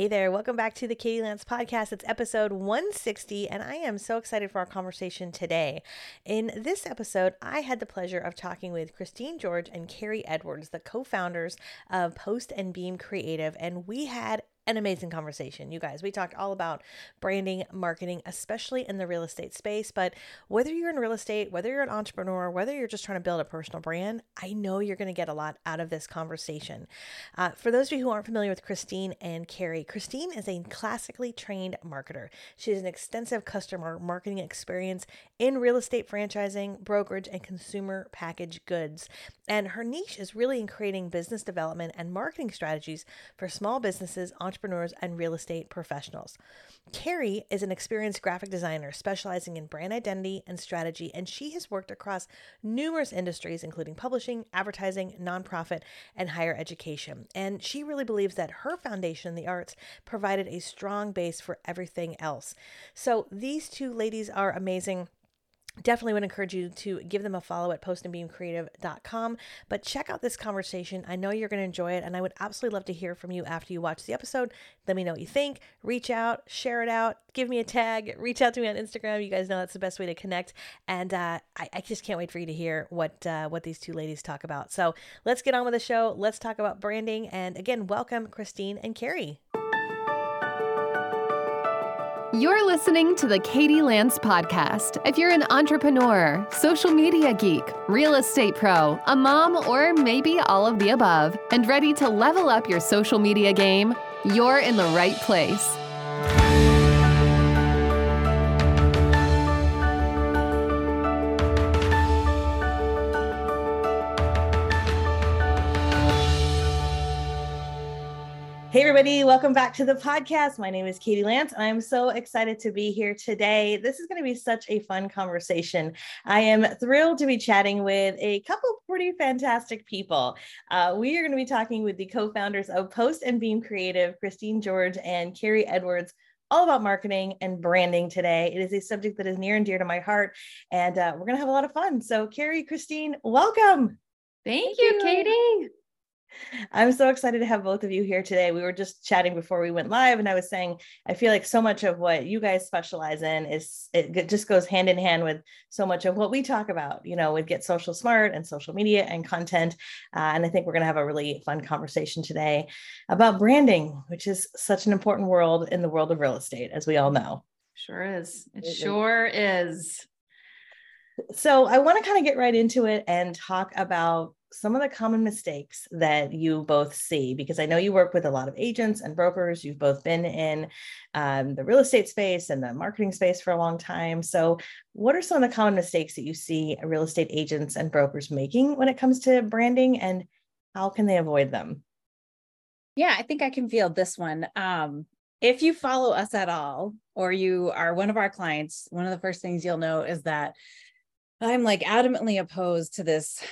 Hey there, welcome back to the Katie Lance podcast. It's episode 160, and I am so excited for our conversation today. In this episode, I had the pleasure of talking with Christine George and Carrie Edwards, the co founders of Post and Beam Creative, and we had an amazing conversation. You guys, we talked all about branding, marketing, especially in the real estate space. But whether you're in real estate, whether you're an entrepreneur, whether you're just trying to build a personal brand, I know you're going to get a lot out of this conversation. Uh, for those of you who aren't familiar with Christine and Carrie, Christine is a classically trained marketer. She has an extensive customer marketing experience in real estate franchising, brokerage, and consumer packaged goods. And her niche is really in creating business development and marketing strategies for small businesses, entrepreneurs, and real estate professionals. Carrie is an experienced graphic designer specializing in brand identity and strategy, and she has worked across numerous industries, including publishing, advertising, nonprofit, and higher education. And she really believes that her foundation in the arts provided a strong base for everything else. So these two ladies are amazing definitely would encourage you to give them a follow at postandbeamcreative.com but check out this conversation. I know you're going to enjoy it and i would absolutely love to hear from you after you watch the episode. Let me know what you think. Reach out share it out give me a tag reach out to me on instagram. You guys know that's the best way to connect. And uh, I, I, just can't wait for you to hear what uh, what these two ladies talk about. So let's get on with the show. Let's talk about branding. And again welcome christine and carrie you're listening to the Katie Lance podcast. If you're an entrepreneur, social media geek, real estate pro, a mom, or maybe all of the above, and ready to level up your social media game, you're in the right place. Hey, everybody, welcome back to the podcast. My name is Katie Lance, and I'm so excited to be here today. This is going to be such a fun conversation. I am thrilled to be chatting with a couple pretty fantastic people. Uh, we are going to be talking with the co founders of Post and Beam Creative, Christine George and Carrie Edwards all about marketing and branding today. It is a subject that is near and dear to my heart, and uh, we're going to have a lot of fun. So, Carrie, Christine, welcome. Thank, Thank you, you, Katie. I'm so excited to have both of you here today. We were just chatting before we went live, and I was saying I feel like so much of what you guys specialize in is it just goes hand in hand with so much of what we talk about. You know, with Get Social Smart and social media and content. Uh, and I think we're going to have a really fun conversation today about branding, which is such an important world in the world of real estate, as we all know. Sure is. It sure is. So I want to kind of get right into it and talk about some of the common mistakes that you both see because i know you work with a lot of agents and brokers you've both been in um, the real estate space and the marketing space for a long time. So what are some of the common mistakes that you see real estate agents and brokers making when it comes to branding and how can they avoid them? Yeah i think i can feel this one. Um, if you follow us at all or you are one of our clients one of the first things you'll know is that I'm like adamantly opposed to this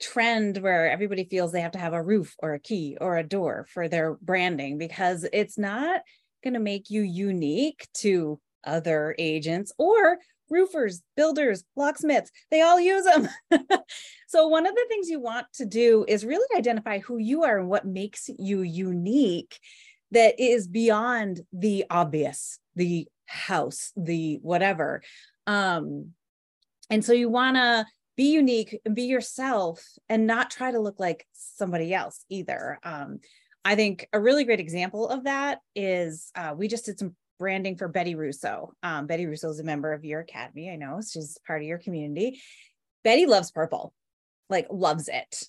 trend where everybody feels they have to have a roof or a key or a door for their branding because it's not going to make you unique to other agents or roofers, builders, locksmiths, they all use them. so, one of the things you want to do is really identify who you are and what makes you unique that is beyond the obvious, the house, the whatever. Um, and so you want to be unique and be yourself and not try to look like somebody else either. Um, I think a really great example of that is uh, we just did some branding for Betty Russo. Um, Betty Russo is a member of your academy. I know she's part of your community. Betty loves purple, like loves it.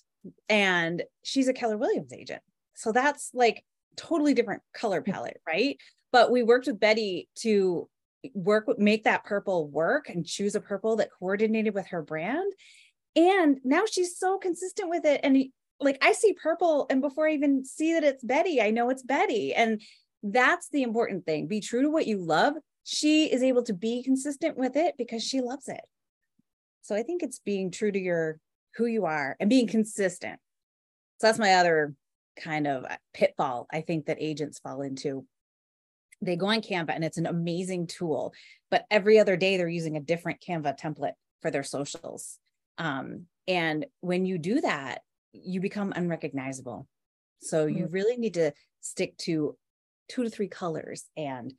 And she's a Keller Williams agent. So that's like totally different color palette, right? But we worked with Betty to work make that purple work and choose a purple that coordinated with her brand. And now she's so consistent with it. And like i see purple and before i even see that it's betty i know it's betty. And that's the important thing. Be true to what you love. She is able to be consistent with it because she loves it. So i think it's being true to your who you are and being consistent. So that's my other kind of uh, pitfall i think that agents fall into they go on Canva and it's an amazing tool, but every other day they're using a different Canva template for their socials. Um, and when you do that, you become unrecognizable. So mm-hmm. you really need to stick to two to three colors and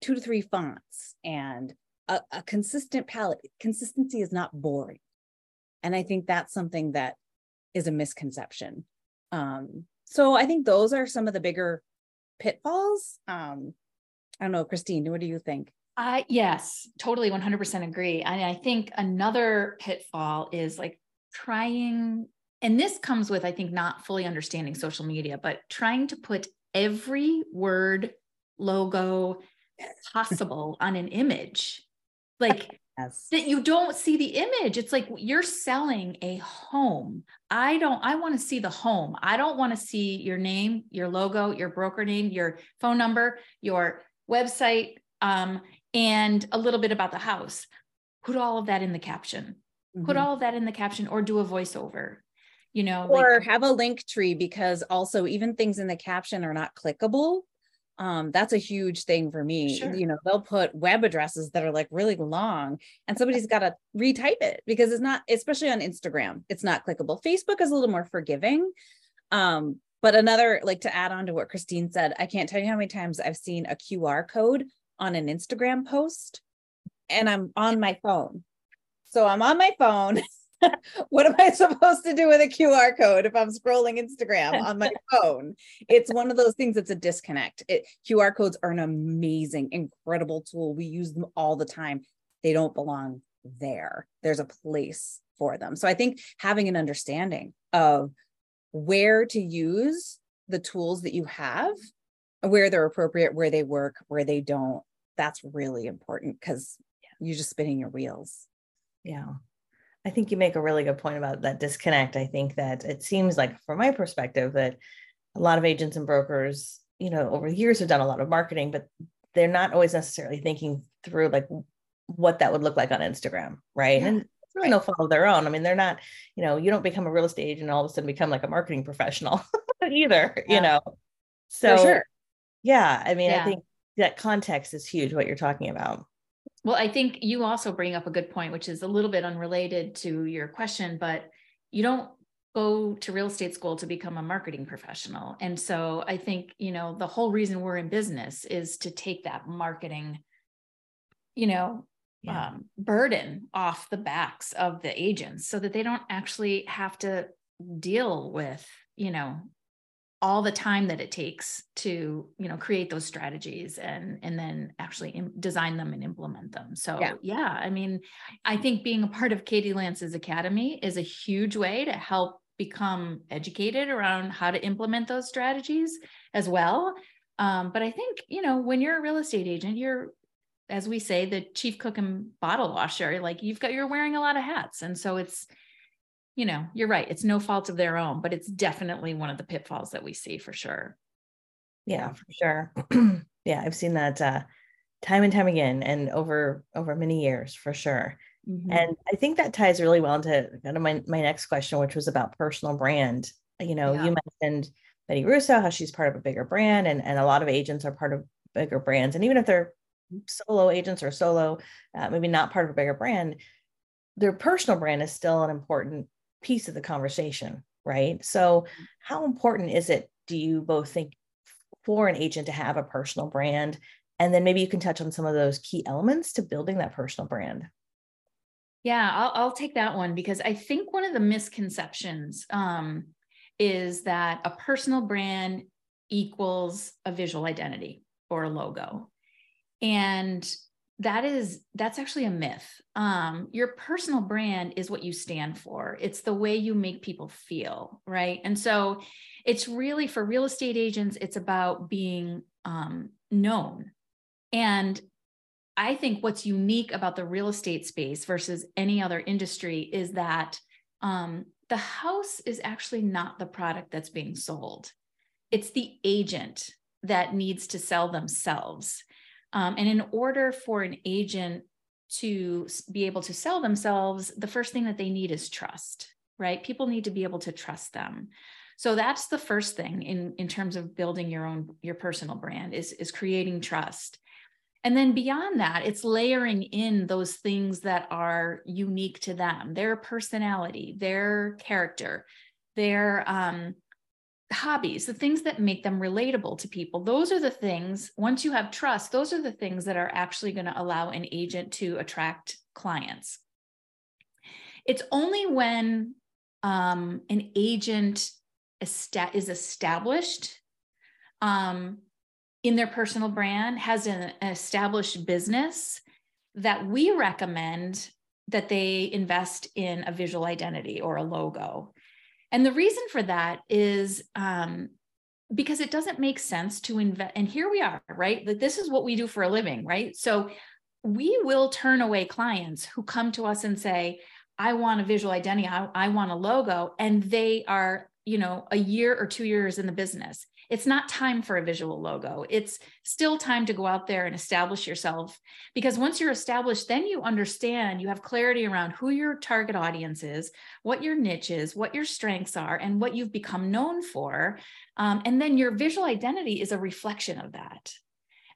two to three fonts and a, a consistent palette. Consistency is not boring. And I think that's something that is a misconception. Um, so I think those are some of the bigger pitfalls. Um, I don't know, Christine, what do you think? Uh, yes, totally 100% agree. And I think another pitfall is like trying, and this comes with, I think, not fully understanding social media, but trying to put every word, logo possible on an image. Like, yes. that you don't see the image. It's like you're selling a home. I don't, I want to see the home. I don't want to see your name, your logo, your broker name, your phone number, your website, um, and a little bit about the house. Put all of that in the caption. Mm-hmm. Put all of that in the caption or do a voiceover. You know, or like, have a Linktree because also even things in the caption are not clickable um that's a huge thing for me sure. you know they'll put web addresses that are like really long and somebody's got to retype it because it's not especially on instagram it's not clickable facebook is a little more forgiving um but another like to add on to what christine said i can't tell you how many times i've seen a qr code on an instagram post and i'm on my phone so i'm on my phone what am I supposed to do with a QR code if I'm scrolling Instagram on my phone? It's one of those things that's a disconnect. It, QR codes are an amazing, incredible tool. We use them all the time. They don't belong there. There's a place for them. So I think having an understanding of where to use the tools that you have, where they're appropriate, where they work, where they don't, that's really important because you're just spinning your wheels. Yeah. I think you make a really good point about that disconnect. I think that it seems like, from my perspective, that a lot of agents and brokers, you know, over the years have done a lot of marketing, but they're not always necessarily thinking through like what that would look like on Instagram, right? Yeah. And really fault of their own. I mean, they're not, you know, you don't become a real estate agent and all of a sudden become like a marketing professional either, yeah. you know. So, sure. yeah, I mean, yeah. I think that context is huge. What you're talking about. Well, I think you also bring up a good point, which is a little bit unrelated to your question, but you don't go to real estate school to become a marketing professional. And so I think, you know, the whole reason we're in business is to take that marketing, you know, yeah. um, burden off the backs of the agents so that they don't actually have to deal with, you know, all the time that it takes to you know create those strategies and and then actually Im- design them and implement them so yeah. yeah i mean i think being a part of katie lance's academy is a huge way to help become educated around how to implement those strategies as well um, but i think you know when you're a real estate agent you're as we say the chief cook and bottle washer like you've got you're wearing a lot of hats and so it's you know, you're right. It's no fault of their own, but it's definitely one of the pitfalls that we see for sure. Yeah, for sure. yeah, I've seen that uh, time and time again, and over over many years for sure. Mm-hmm. And I think that ties really well into kind of my my next question, which was about personal brand. You know, yeah. you mentioned Betty Russo, how she's part of a bigger brand, and and a lot of agents are part of bigger brands, and even if they're solo agents or solo, uh, maybe not part of a bigger brand, their personal brand is still an important piece of the conversation, right? So, how important is it, do you both think, for an agent to have a personal brand? And then maybe you can touch on some of those key elements to building that personal brand. Yeah, I'll, I'll take that one because I think one of the misconceptions um, is that a personal brand equals a visual identity or a logo. And that is that's actually a myth. Um your personal brand is what you stand for. It's the way you make people feel right? And so it's really for real estate agents it's about being um known. And i think what's unique about the real estate space versus any other industry is that um the house is actually not the product that's being sold. It's the agent that needs to sell themselves um, and in order for an agent to be able to sell themselves, the first thing that they need is trust, right? People need to be able to trust them. So that's the first thing in, in terms of building your own your personal brand is, is creating trust. And then beyond that, it's layering in those things that are unique to them, their personality, their character, their um, hobbies, the things that make them relatable to people. Those are the things, once you have trust, those are the things that are actually going to allow an agent to attract clients. It's only when um, an agent is established um, in their personal brand, has an established business, that we recommend that they invest in a visual identity or a logo. And the reason for that is um, because it doesn't make sense to invest. And here we are, right? That this is what we do for a living, right? So we will turn away clients who come to us and say, I want a visual identity, I, I want a logo, and they are, you know, a year or two years in the business it's not time for a visual logo. It's still time to go out there and establish yourself because once you're established, then you understand, you have clarity around who your target audience is, what your niche is, what your strengths are, and what you've become known for. Um, and then your visual identity is a reflection of that.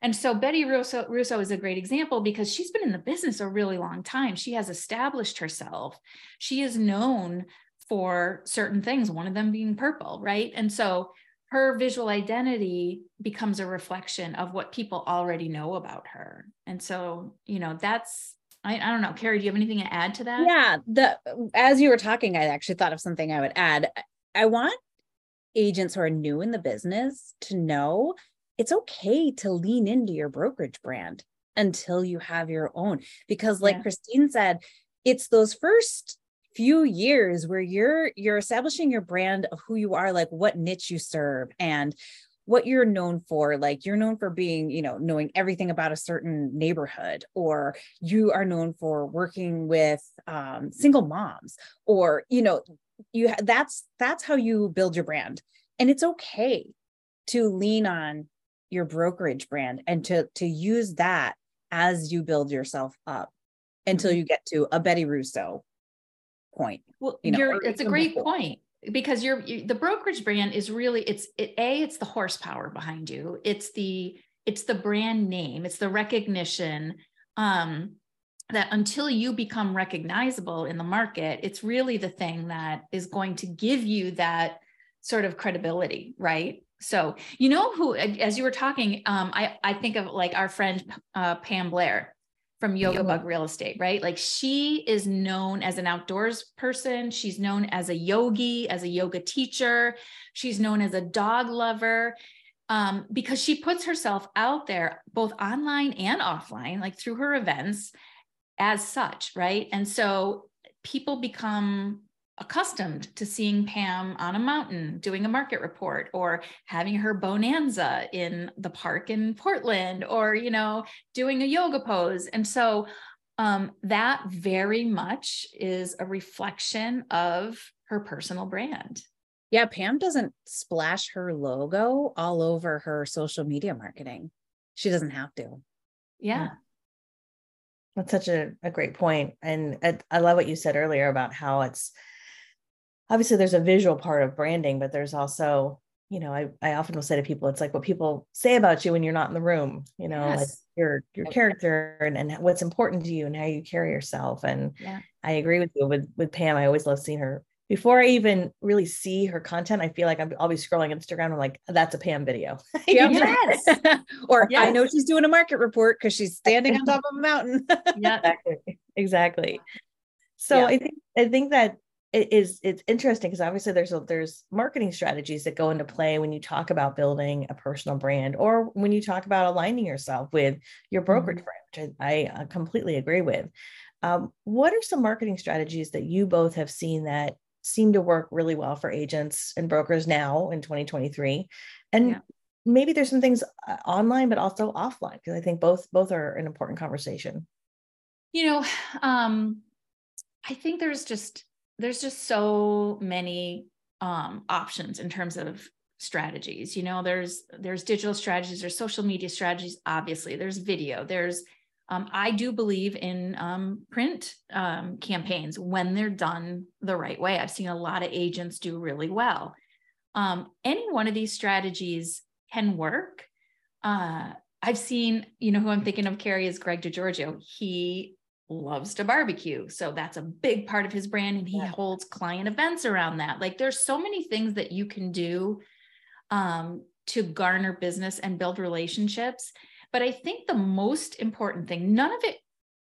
And so Betty Russo, Russo is a great example because she's been in the business a really long time. She has established herself. She is known for certain things, one of them being purple, right? And so her visual identity becomes a reflection of what people already know about her. And so, you know, that's I, I don't know, Carrie, do you have anything to add to that? Yeah. The as you were talking, I actually thought of something I would add. I want agents who are new in the business to know it's okay to lean into your brokerage brand until you have your own. Because, like yeah. Christine said, it's those first few years where you're you're establishing your brand of who you are like what niche you serve and what you're known for like you're known for being you know knowing everything about a certain neighborhood or you are known for working with um, single moms or you know you that's that's how you build your brand and it's okay to lean on your brokerage brand and to to use that as you build yourself up until mm-hmm. you get to a Betty Russo point. Well, you know, it's a great before. point because you're you, the brokerage brand is really it's it, a it's the horsepower behind you. It's the it's the brand name. It's the recognition. Um, that until you become recognizable in the market, it's really the thing that is going to give you that sort of credibility, right? So, you know who, as you were talking, um, I, I think of like our friend uh, Pam Blair from Yoga Bug Real Estate, right? Like she is known as an outdoors person. She's known as a yogi, as a yoga teacher. She's known as a dog lover um, because she puts herself out there both online and offline, like through her events as such, right? And so people become accustomed to seeing Pam on a mountain doing a market report or having her bonanza in the park in Portland or, you know, doing a yoga pose. And so um, that very much is a reflection of her personal brand. Yeah, Pam doesn't splash her logo all over her social media marketing. She doesn't have to. Yeah. yeah. That's such a, a great point. And I, I love what you said earlier about how it's obviously there's a visual part of branding, but there's also, you know, I, I often will say to people, it's like what people say about you when you're not in the room, you know, yes. like your your character and, and what's important to you and how you carry yourself. And yeah. I agree with you with with Pam. I always love seeing her before I even really see her content, I feel like I'm, I'll be scrolling Instagram. I'm like, that's a Pam video. yes. or yes. I know she's doing a market report because she's standing on top of a mountain. yeah, exactly. Exactly. So yeah. I think I think that it is it's interesting because obviously there's a, there's marketing strategies that go into play when you talk about building a personal brand or when you talk about aligning yourself with your brokerage mm-hmm. brand, which I, I completely agree with. Um, what are some marketing strategies that you both have seen that seem to work really well for agents and brokers now in 2023? And yeah. maybe there's some things uh, online, but also offline because I think both both are an important conversation. You know, um, I think there's just there's just so many um, options in terms of strategies you know there's there's digital strategies there's social media strategies obviously there's video there's um, i do believe in um, print um, campaigns when they're done the right way. I've seen a lot of agents do really well. Um, any one of these strategies can work. Uh, i've seen you know who i'm thinking of carrie is greg DiGiorgio. He loves to barbecue. So that's a big part of his brand. And he yeah. holds client events around that. Like there's so many things that you can do um, to garner business and build relationships. But I think the most important thing, none of it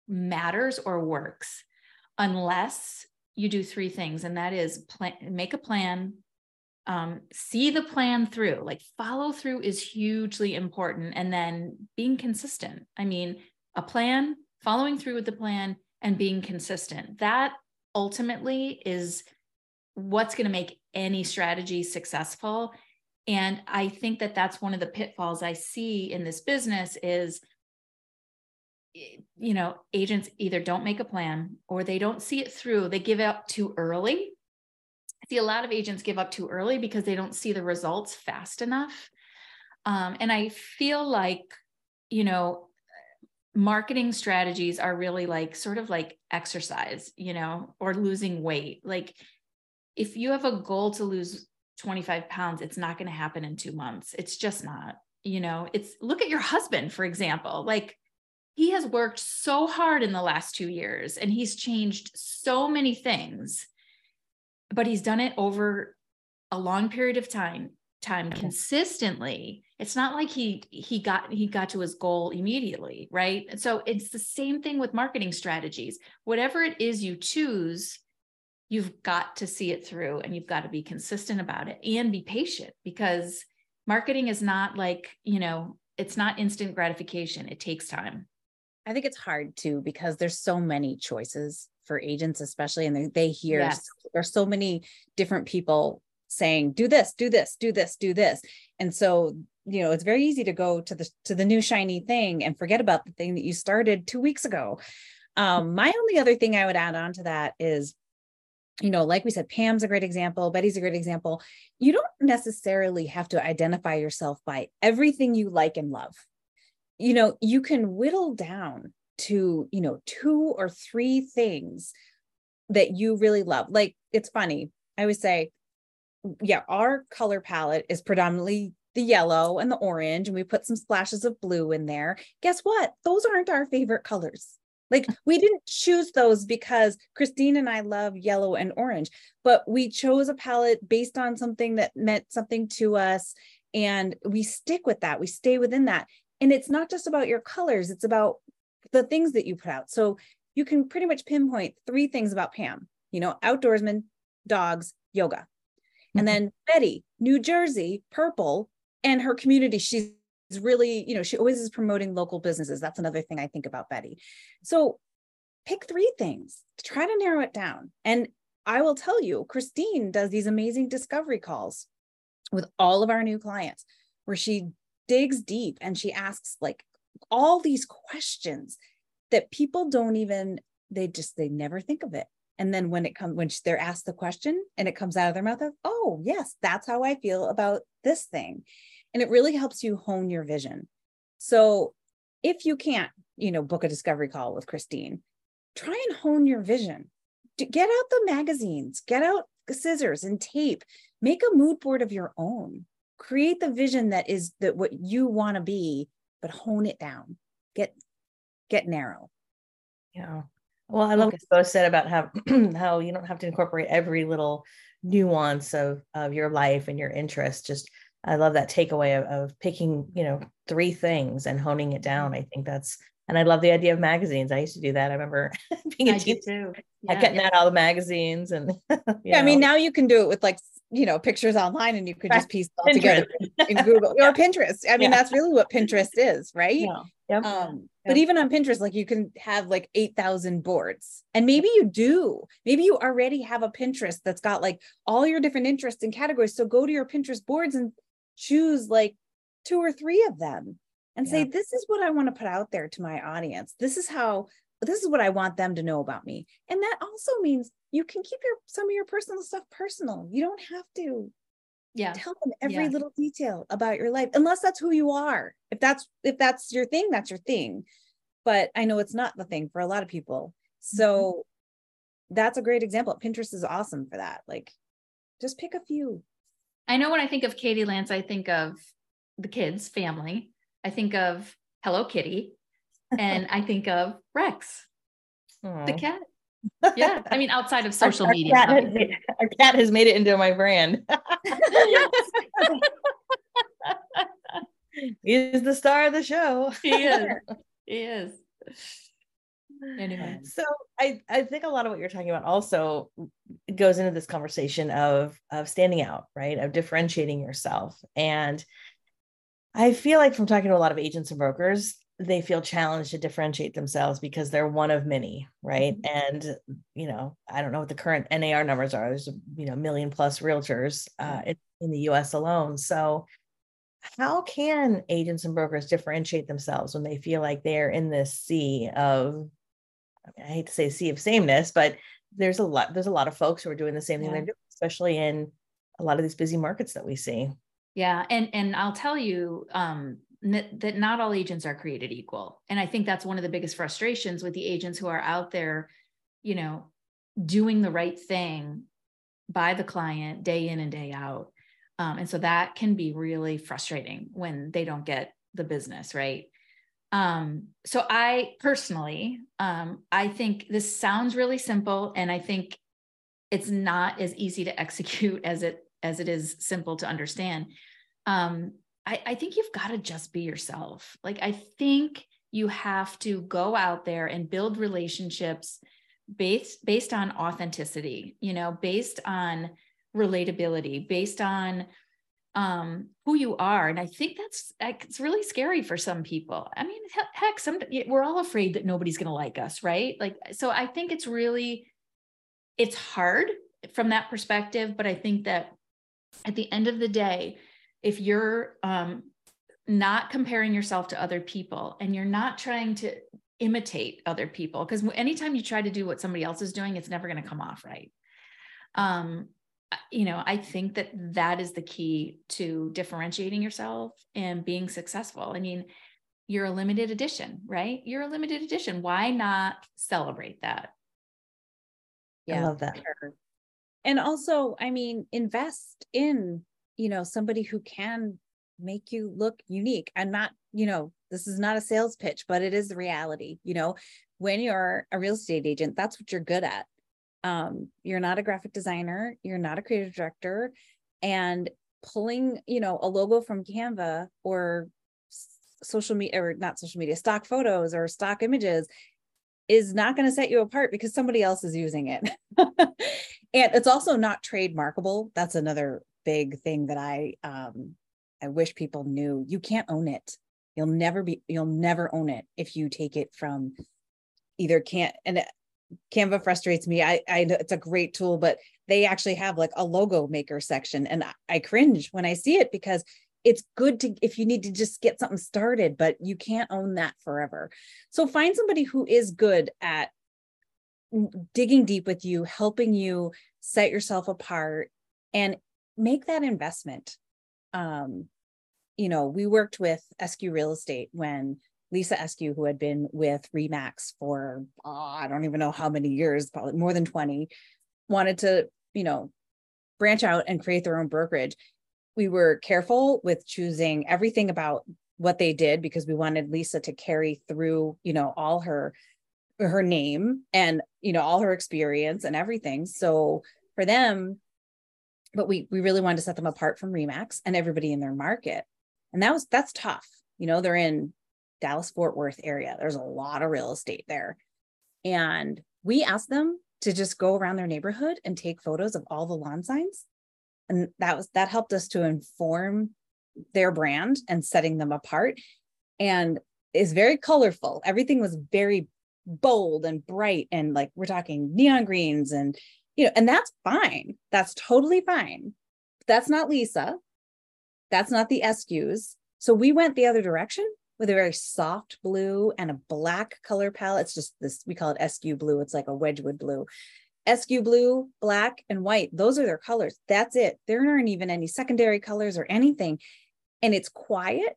matters or works unless you do three things, and that is plan, make a plan, um, see the plan through. Like follow through is hugely important, and then being consistent. I mean, a plan, following through with the plan, and being consistent. That ultimately is what's going to make any strategy successful. And I think that that's one of the pitfalls I see in this business is you know, agents either don't make a plan or they don't see it through. They give up too early. I see a lot of agents give up too early because they don't see the results fast enough. Um, and I feel like, you know, marketing strategies are really like sort of like exercise, you know, or losing weight. Like if you have a goal to lose 25 pounds, it's not going to happen in two months. It's just not, you know, it's look at your husband, for example. Like he has worked so hard in the last two years and he's changed so many things but he's done it over a long period of time time mm-hmm. consistently it's not like he he got he got to his goal immediately right? And so it's the same thing with marketing strategies. Whatever it is you choose you've got to see it through and you've got to be consistent about it and be patient because marketing is not like you know it's not instant gratification. It takes time. I think it's hard too because there's so many choices for agents, especially, and they, they hear yes. there's so many different people saying, "Do this, do this, do this, do this," and so you know it's very easy to go to the to the new shiny thing and forget about the thing that you started two weeks ago. Um, my only other thing I would add on to that is you know, like we said, Pam's a great example, Betty's a great example. You don't necessarily have to identify yourself by everything you like and love you know, you can whittle down to, you know, two or three things that you really love. Like it's funny. I would say, yeah, our color palette is predominantly the yellow and the orange, and we put some splashes of blue in there. Guess what? Those aren't our favorite colors. Like we didn't choose those because Christine and I love yellow and orange, but we chose a palette based on something that meant something to us. And we stick with that. We stay within that and it's not just about your colors it's about the things that you put out so you can pretty much pinpoint three things about pam you know outdoorsman dogs yoga mm-hmm. and then betty new jersey purple and her community she's really you know she always is promoting local businesses. That's another thing i think about betty. So pick three things try to narrow it down. And i will tell you christine does these amazing discovery calls with all of our new clients where she digs deep and she asks like all these questions that people don't even they just they never think of it. And then when it comes when they're asked the question and it comes out of their mouth of, oh yes that's how i feel about this thing and it really helps you hone your vision. So if you can't you know book a discovery call with christine try and hone your vision. Get out the magazines get out scissors and tape make a mood board of your own. Create the vision that is that what you want to be but hone it down. Get get narrow. Yeah. Well i love what you both said about how how you don't have to incorporate every little nuance of of your life and your interest just i love that takeaway of, of picking you know three things and honing it down i think that's and I love the idea of magazines. I used to do that. I remember being a teen too. Yeah. Cutting out all the magazines and yeah. Know. I mean, now you can do it with like you know pictures online and you could just piece it all together in Google or Pinterest. I mean, yeah. that's really what Pinterest is, right? Yeah. Yep. Um, yep. But even on Pinterest, like you can have like 8,000 boards. And maybe you do. Maybe you already have a Pinterest that's got like all your different interests and categories. So go to your Pinterest boards and choose like two or three of them and yeah. say, this is what I want to put out there to my audience. This is how this is what I want them to know about me. And that also means you can keep your some of your personal stuff personal. You don't have to yeah tell them every yeah. little detail about your life unless that's who you are. If that's if that's your thing, that's your thing. But I know it's not the thing for a lot of people. So mm-hmm. that's a great example. Pinterest is awesome for that. Like just pick a few. I know when I think of Katie Lance, I think of the kids, family. I think of Hello Kitty and I think of Rex, Aww. the cat. Yeah, I mean, outside of social our, media, cat made, our cat has made it into my brand. He's the star of the show. He is. he is. Anyway. So I, I think a lot of what you're talking about also goes into this conversation of of standing out, right? Of differentiating yourself. And I feel like from talking to a lot of agents and brokers, they feel challenged to differentiate themselves because they're one of many, right? Mm-hmm. And you know, I don't know what the current NAR numbers are. There's you know million plus realtors uh, in, in the U.S. alone. So, how can agents and brokers differentiate themselves when they feel like they're in this sea of I, mean, I hate to say sea of sameness, but there's a lot there's a lot of folks who are doing the same thing they're doing, especially in a lot of these busy markets that we see. Yeah, and and I'll tell you, um, that not all agents are created equal. And I think that's one of the biggest frustrations with the agents who are out there, you know, doing the right thing by the client day in and day out. Um, and so that can be really frustrating when they don't get the business, right? Um, so I personally, um, I think this sounds really simple, and I think it's not as easy to execute as it as it is simple to understand. Um, I, I think you've got to just be yourself. Like, I think you have to go out there and build relationships based based on authenticity, you know, based on relatability, based on um, who you are. And I think that's it's really scary for some people. I mean, heck, some we're all afraid that nobody's going to like us, right? Like, so I think it's really it's hard from that perspective, but I think that at the end of the day, if you're um, not comparing yourself to other people and you're not trying to imitate other people, because anytime you try to do what somebody else is doing, it's never going to come off right. Um, you know, I think that that is the key to differentiating yourself and being successful. I mean, you're a limited edition, right? You're a limited edition. Why not celebrate that? Yeah, I love that. And also, I mean, invest in you know somebody who can make you look unique i'm not you know this is not a sales pitch but it is the reality you know when you're a real estate agent that's what you're good at um, you're not a graphic designer you're not a creative director and pulling you know a logo from canva or social media or not social media stock photos or stock images is not going to set you apart because somebody else is using it and it's also not trademarkable that's another big thing that I um I wish people knew. You can't own it. You'll never be you'll never own it if you take it from either can't and Canva frustrates me. I I know it's a great tool, but they actually have like a logo maker section and I, cringe when I see it because it's good to if you need to just get something started, but you can't own that forever. So find somebody who is good at digging deep with you, helping you set yourself apart and make that investment. Um, you know, we worked with SQ Real Estate when Lisa Eskew, who had been with Remax for oh, I don't even know how many years, probably more than 20, wanted to, you know, branch out and create their own brokerage. We were careful with choosing everything about what they did because we wanted Lisa to carry through, you know, all her her name and you know all her experience and everything. So for them, but we we really wanted to set them apart from Remax and everybody in their market. And that was that's tough. You know, they're in Dallas Fort Worth area. There's a lot of real estate there. And we asked them to just go around their neighborhood and take photos of all the lawn signs. And that was that helped us to inform their brand and setting them apart. And is very colorful. Everything was very bold and bright and like we're talking neon greens and you know, and that's fine. That's totally fine. That's not Lisa. That's not the Eskews. So we went the other direction with a very soft blue and a black color palette. It's just this, we call it Eskew blue. It's like a Wedgwood blue. Eskew blue, black, and white. Those are their colors. That's it. There aren't even any secondary colors or anything. And it's quiet,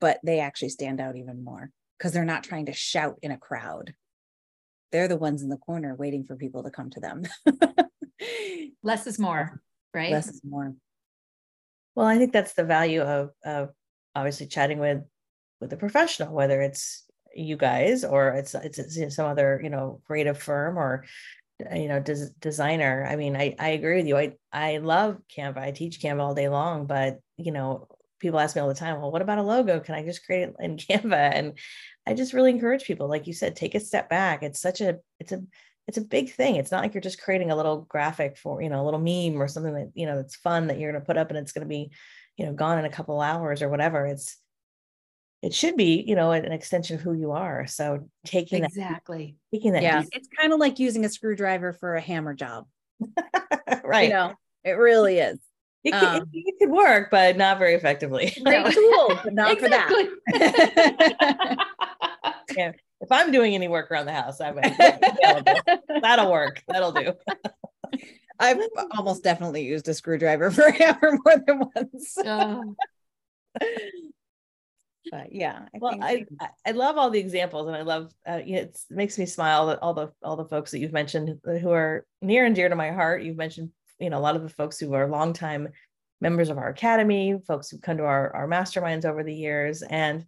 but they actually stand out even more because they're not trying to shout in a crowd they're the ones in the corner waiting for people to come to them. Less is more, right? Less is more. Well, I think that's the value of of obviously chatting with with a professional, whether it's you guys or it's it's, it's some other you know creative firm or uh, you know des- designer. I mean, I I agree with you. I I love Canva. I teach Canva all day long, but you know people ask me all the time, well, what about a logo? Can I just create it in Canva? And I just really encourage people, like you said, take a step back. It's such a, it's a, it's a big thing. It's not like you're just creating a little graphic for, you know, a little meme or something that, you know, that's fun that you're going to put up and it's going to be, you know, gone in a couple hours or whatever. It's, it should be, you know, an extension of who you are. So taking exactly, that, taking that, yeah, it's kind of like using a screwdriver for a hammer job, right? You know, it really is. It could, um, it, could work, but not very effectively. Great tool, but not for that. yeah. If I'm doing any work around the house, I would. That'll work. That'll do. I've almost definitely used a screwdriver for a hammer more than once. Oh. But yeah, I well, I, I love all the examples, and I love uh, it makes me smile that all the all the folks that you've mentioned who are near and dear to my heart. You've mentioned you know a lot of the folks who are longtime members of our academy, folks who come to our our masterminds over the years, and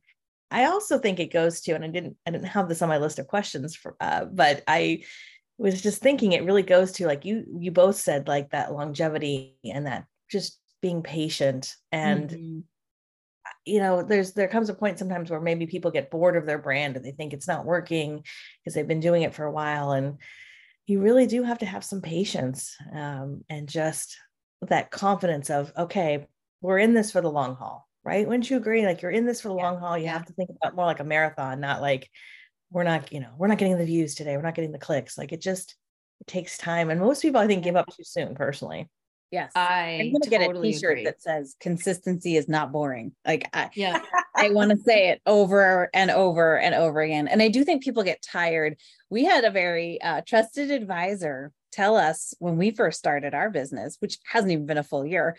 I also think it goes to, and I didn't I didn't have this on my list of questions for, uh, but I was just thinking it really goes to like you you both said like that longevity and that just being patient and. Mm-hmm you know there's there comes a point sometimes where maybe people get bored of their brand and they think it's not working because they've been doing it for a while and you really do have to have some patience um, and just that confidence of okay we're in this for the long haul right? Wouldn't you agree? Like you're in this for the yeah. long haul. You yeah. have to think about more like a marathon not like we're not you know we're not getting the views today. We're not getting the clicks. Like it just it takes time and most people i think give up too soon personally Yes. I I'm gonna totally get a t-shirt agree. that says consistency is not boring. Like I yeah, I want to say it over and over and over again. And I do think people get tired. We had a very uh, trusted advisor tell us when we first started our business, which hasn't even been a full year,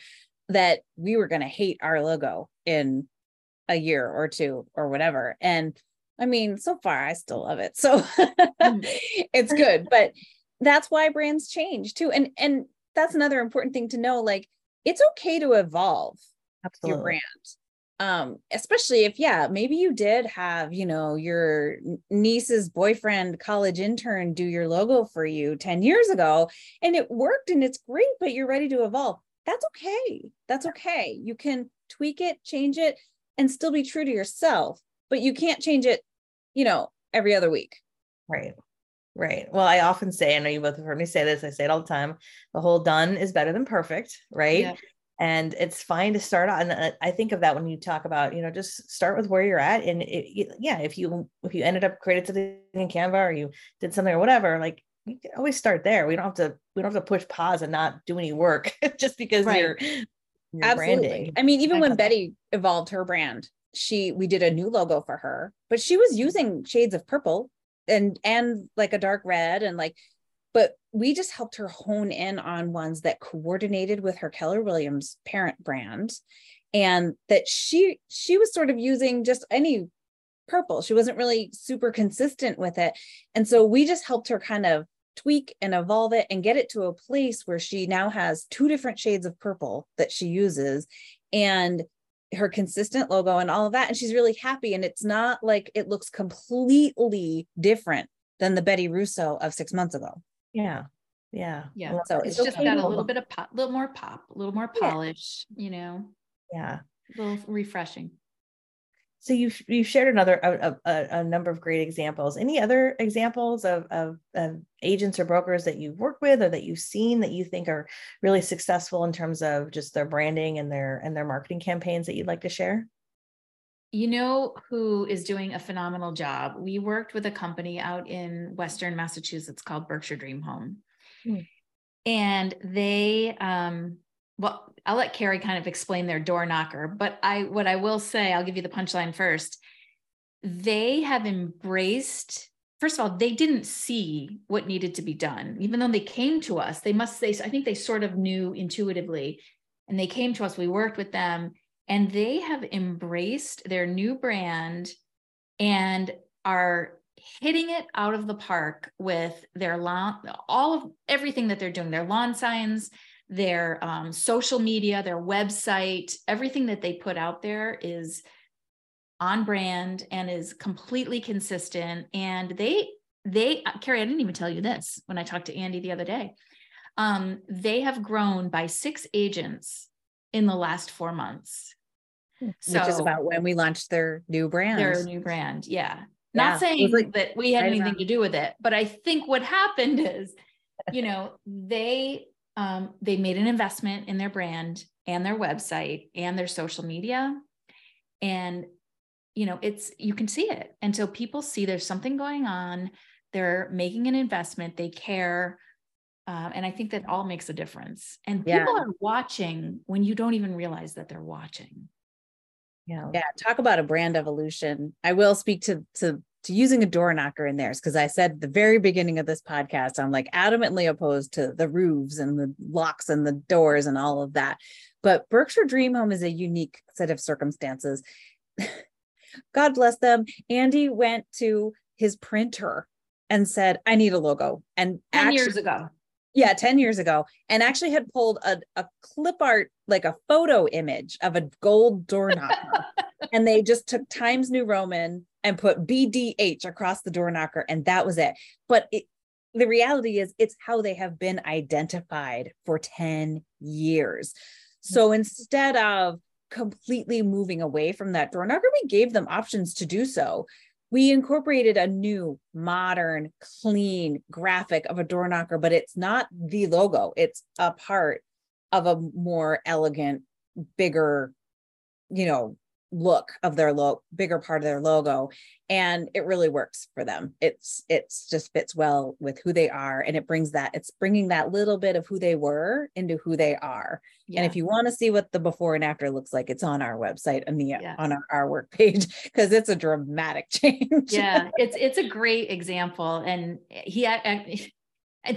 that we were gonna hate our logo in a year or two or whatever. And I mean, so far I still love it. So mm. it's good. But that's why brands change too. And and that's another important thing to know. Like it's okay to evolve Absolutely. your brand. Um, especially if, yeah, maybe you did have, you know, your niece's boyfriend, college intern do your logo for you 10 years ago and it worked and it's great, but you're ready to evolve. That's okay. That's okay. You can tweak it, change it, and still be true to yourself, but you can't change it, you know, every other week. Right. Right. Well, I often say, I know you both have heard me say this, I say it all the time the whole done is better than perfect. Right. Yeah. And it's fine to start out. And uh, I think of that when you talk about, you know, just start with where you're at. And it, yeah, if you, if you ended up creating something in Canva or you did something or whatever, like you can always start there. We don't have to, we don't have to push pause and not do any work just because right. you're, you're Absolutely. branding. I mean, even I when Betty that. evolved her brand, she, we did a new logo for her, but she was using shades of purple and and like a dark red and like but we just helped her hone in on ones that coordinated with her Keller Williams parent brand and that she she was sort of using just any purple. She wasn't really super consistent with it. And so we just helped her kind of tweak and evolve it and get it to a place where she now has two different shades of purple that she uses. And her consistent logo and all of that and she's really happy and it's not like it looks completely different than the Betty Russo of 6 months ago. Yeah. Yeah. Yeah. So it's, it's just got a little bit of pop, a little more pop, a little more polish, yeah. you know. Yeah. A little refreshing so you've you've shared another a, a, a, number of great examples. Any other examples of, of, of agents or brokers that you've worked with or that you've seen that you think are really successful in terms of just their branding and their and their marketing campaigns that you'd like to share? You know who is doing a phenomenal job? We worked with a company out in western massachusetts called berkshire dream home. Hmm. and they um well, I'll let Carrie kind of explain their door knocker, but I what I will say, I'll give you the punchline first. They have embraced first of all, they didn't see what needed to be done. Even though they came to us, they must say, I think they sort of knew intuitively. And they came to us, we worked with them, and they have embraced their new brand and are hitting it out of the park with their lawn, all of everything that they're doing, their lawn signs, their um, social media, their website, everything that they put out there is on brand and is completely consistent. And they, they, uh, Carrie, I didn't even tell you this when I talked to Andy the other day. Um, they have grown by six agents in the last four months. So which is about when we launched their new brand. their new brand. Yeah. Yeah. Not was saying like that we had anything around- to do with it, but I think what happened is, you know, they um they made an investment in their brand and their website and their social media. And you know, it's you can see it. And so people see there's something going on, they're making an investment, they care. Um, and I think that all makes a difference. And Yeah. people are watching when you don't even realize that they're watching. Yeah. Yeah, talk about a brand evolution. I will speak to to to using a door knocker in theirs because I said the very beginning of this podcast, I'm like adamantly opposed to the roofs and the locks and the doors and all of that. But Berkshire Dream Home is a unique set of circumstances. God bless them. Andy went to his printer and said, I need a logo. And 10 actually- years ago. Yeah 10 years ago and actually had pulled a, a clip art like a photo image of a gold door knocker and they just took times new roman and put bdh across the door knocker and that was it. But it, the reality is it's how they have been identified for 10 years. Mm. So instead of completely moving away from that door knocker we gave them options to do so we incorporated a new modern clean graphic of a door knocker but it's not the logo. It's a part of a more elegant bigger you know look of their logo bigger part of their logo and it really works for them it's it's just fits well with who they are and it brings that it's bringing that little bit of who they were into who they are Yeah. and if you want to see what the before and after looks like, it's on our website and the Yes. on our, our work page because it's a dramatic change. yeah it's it's a great example and he I- I-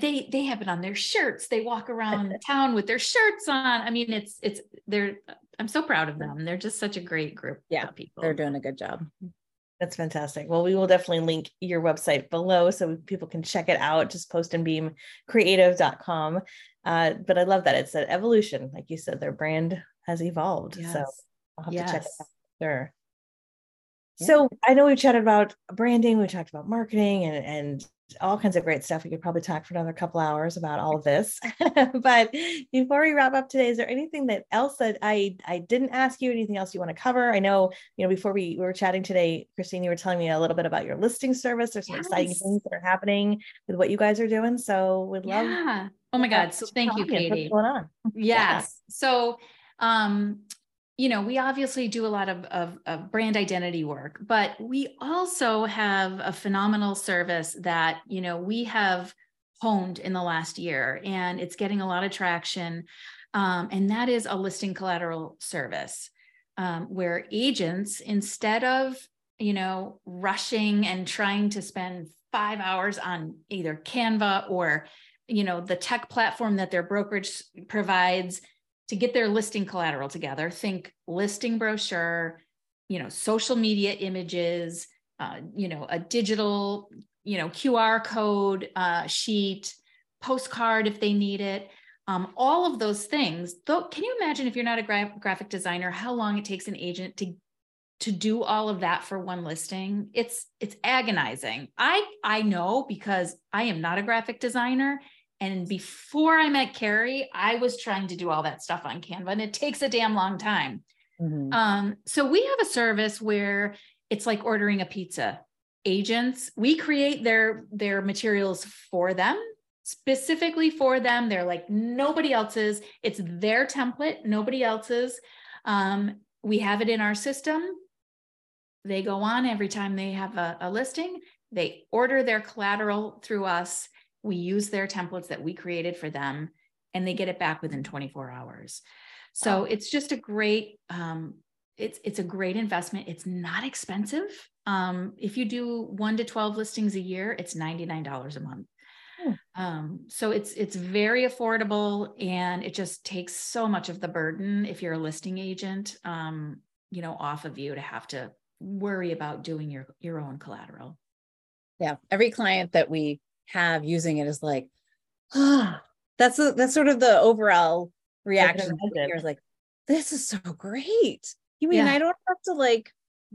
they they have it on their shirts they walk around town with their shirts on i mean it's it's they're i'm so proud of them they're just such a great group Yeah, of people They're doing a good job. That's fantastic. Well, we will definitely link your website below so people can check it out. Just post and postandbeamcreative.com. Uh, but I love that it's an evolution. Like you said, their brand has evolved. So I'll have to check it out. Sure. Yeah. So I know we've chatted about branding, we talked about marketing and, and all kinds of great stuff. We could probably talk for another couple hours about all of this. but before we wrap up today, is there anything that else that I I didn't ask you? Anything else you want to cover? I know, you know, before we, we were chatting today, Christine, you were telling me a little bit about your listing service. There's some exciting things that are happening with what you guys are doing. So we'd love yeah oh my god so thank you katie What's going on? Yes. So, um, you know, we obviously do a lot of, of, of brand identity work, but we also have a phenomenal service that, you know, we have honed in the last year and it's getting a lot of traction. Um, and that is a listing collateral service um, where agents, instead of, you know, rushing and trying to spend five hours on either Canva or you know the tech platform that their brokerage provides to get their listing collateral together. Think listing brochure you know social media images uh, you know a digital you know qr code uh, sheet postcard if they need it. Um, all of those things. Though can you imagine if you're not a gra- graphic designer how long it takes an agent to to do all of that for one listing? It's it's agonizing. I i know because i am not a graphic designer and before i met carrie i was trying to do all that stuff on canva and it takes a damn long time Mhm. um, so we have a service where it's like ordering a pizza. Agents, we create their their materials for them, specifically for them. They're like nobody else's. It's their template, nobody else's. Um, we have it in our system. They go on every time they have a, a listing. They order their collateral through us. We use their templates that we created for them, and they get it back within 24 hours. So Wow. it's just a great um, it's it's a great investment. It's not expensive. Um, if you do one to 12 listings a year, it's $99 a month. Hmm. Um, so it's it's very affordable and it just takes so much of the burden if you're a listing agent, um, you know, off of you to have to worry about doing your your own collateral. Yeah. Every client that we have using it is like, ah, that's the, that's sort of the overall reaction. Here is like, this is so great. You mean Yeah. I don't have to like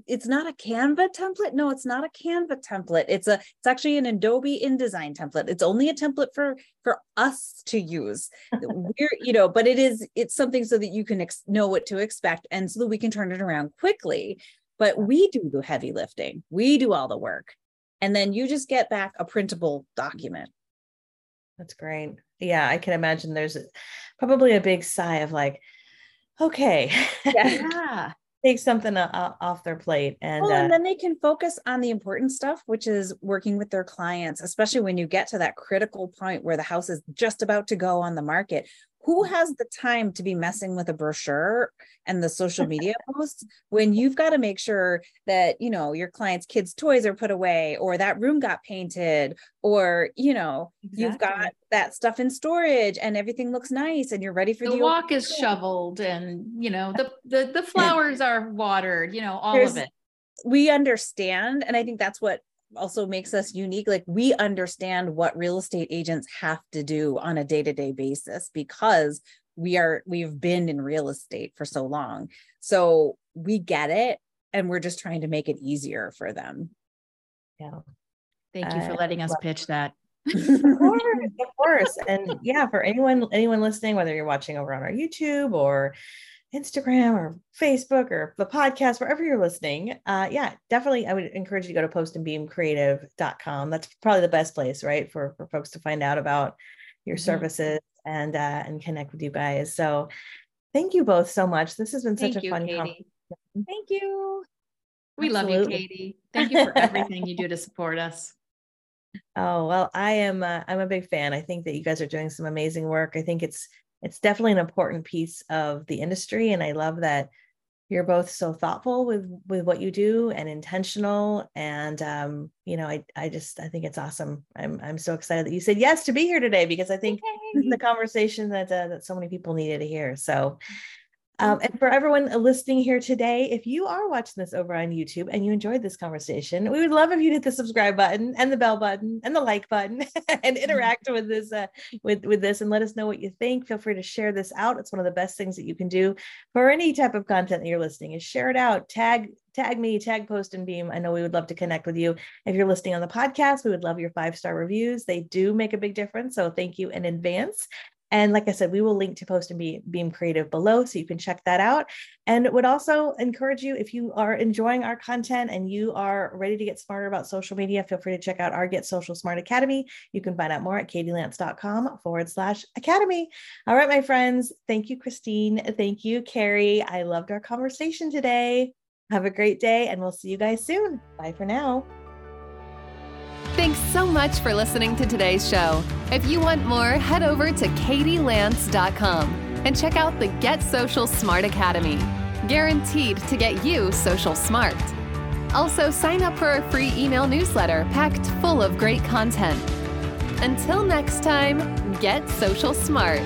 it's not a Canva template. No, it's not a Canva template. It's a it's actually an Adobe InDesign template. It's only a template for for us to use. We're you know, but it is it's something so that you can ex- know what to expect and so that we can turn it around quickly. But we do the heavy lifting. We do all the work. And then you just get back a printable document. That's great. Yeah, I can imagine there's probably a big sigh of like, okay, Yeah. take something off their plate. And, Well, and uh, then they can focus on the important stuff, which is working with their clients, especially when you get to that critical point where the house is just about to go on the market. Who has the time to be messing with a brochure and the social media posts when you've got to make sure that, you know, your client's kids' toys are put away or that room got painted or, you know, you've got that stuff in storage and everything looks nice and you're ready for the the walk is shoveled and you know the the, the flowers are watered you know all There's- of it. we understand and i think that's what also makes us unique like we understand what real estate agents have to do on a day-to-day basis because we are we've been in real estate for so long so we get it and we're just trying to make it easier for them yeah. thank you for letting us pitch that of course, of course. And yeah, for anyone anyone listening, whether you're watching over on our YouTube or Instagram or Facebook or the podcast, wherever you're listening, uh, yeah, definitely I would encourage you to go to postandbeamcreative.com. That's probably the best place, right? For for folks to find out about your Mhm. services and uh and connect with you guys. So thank you both so much. This has been such thank a you fun katie conversation. thank you we love you katie thank you for everything you do to support us Oh, well, I am uh, I'm a big fan. I think that you guys are doing some amazing work. I think it's it's definitely an important piece of the industry and I love that you're both so thoughtful with with what you do and intentional and um you know I I just I think it's awesome. I'm I'm so excited that you said yes to be here today because I think this the conversation that uh, that so many people needed to hear. So um, and for everyone listening here today, if you are watching this over on YouTube and you enjoyed this conversation, we would love if you hit the subscribe button and the bell button and the like button and interact with this uh, with with this and let us know what you think. Feel free to share this out. It's one of the best things that you can do for any type of content that you're listening. Is share it out. Tag tag me, tag Post and Beam. I know we would love to connect with you. If you're listening on the podcast, we would love your five star reviews. They do make a big difference. So thank you in advance. And like I said, we will link to Post and Be- Beam Creative below so you can check that out. And would also encourage you if you are enjoying our content and you are ready to get smarter about social media, feel free to check out our Get Social Smart Academy. You can find out more at katielance.com forward slash academy. All right, my friends. Thank you, Christine. Thank you, Carrie. I loved our conversation today. Have a great day, and we'll see you guys soon. Bye for now. Thanks so much for listening to today's show. If you want more, head over to katielance.com and check out the Get Social Smart Academy. Guaranteed to get you social smart. Also, sign up for a free email newsletter packed full of great content. Until next time, get social smart.